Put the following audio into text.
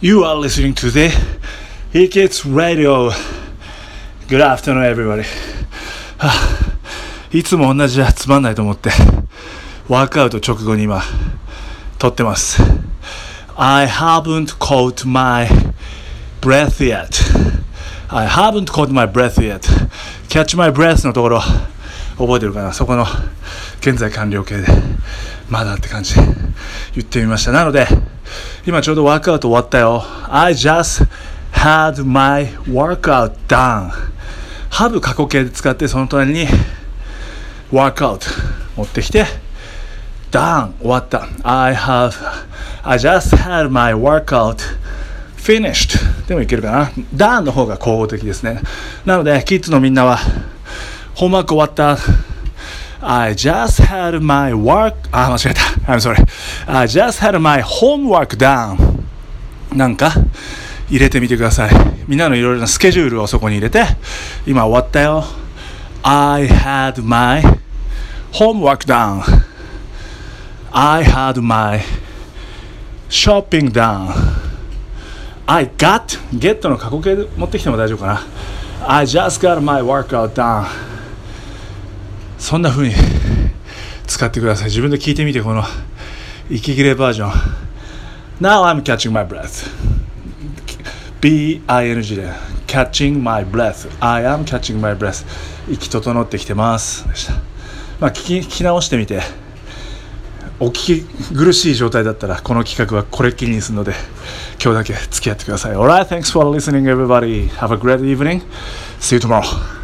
You are listening to the He Kids Radio. Good afternoon, everybody. いつも同じじゃつまんないと思って、ワークアウト直後に今、撮ってます。I haven't caught my breath yet. I haven't caught my breath yet. Catch my breath のところ、覚えてるかなそこの現在完了形で、まだって感じで言ってみました。なので、今ちょうどワークアウト終わったよ。I just had my workout done. have 過去形で使ってその隣に workout 持ってきて done 終わった I have I just had my workout finished でもいけるかな done の方が口語的ですねなのでキッズのみんなはホームワーク終わった I just had my work あ間違えた I'm sorry I just had my homework done なんか入れてみてくださいみんなのいろいろなスケジュールをそこに入れて今終わったよ I had my homework done I had my shopping done I got get の過去形で持ってきても大丈夫かな I just got my workout done そんな風に使ってください自分で聞いてみてこの息切れバージョン Now I'm catching my breath B-I-N-G で catching my breath I am catching my breath 息整ってきてますでしたまあ聞き聞き直してみてお聞き苦しい状態だったらこの企画はこれっきりにするので今日だけ付き合ってください Alright, thanks for listening everybody Have a great evening See you tomorrow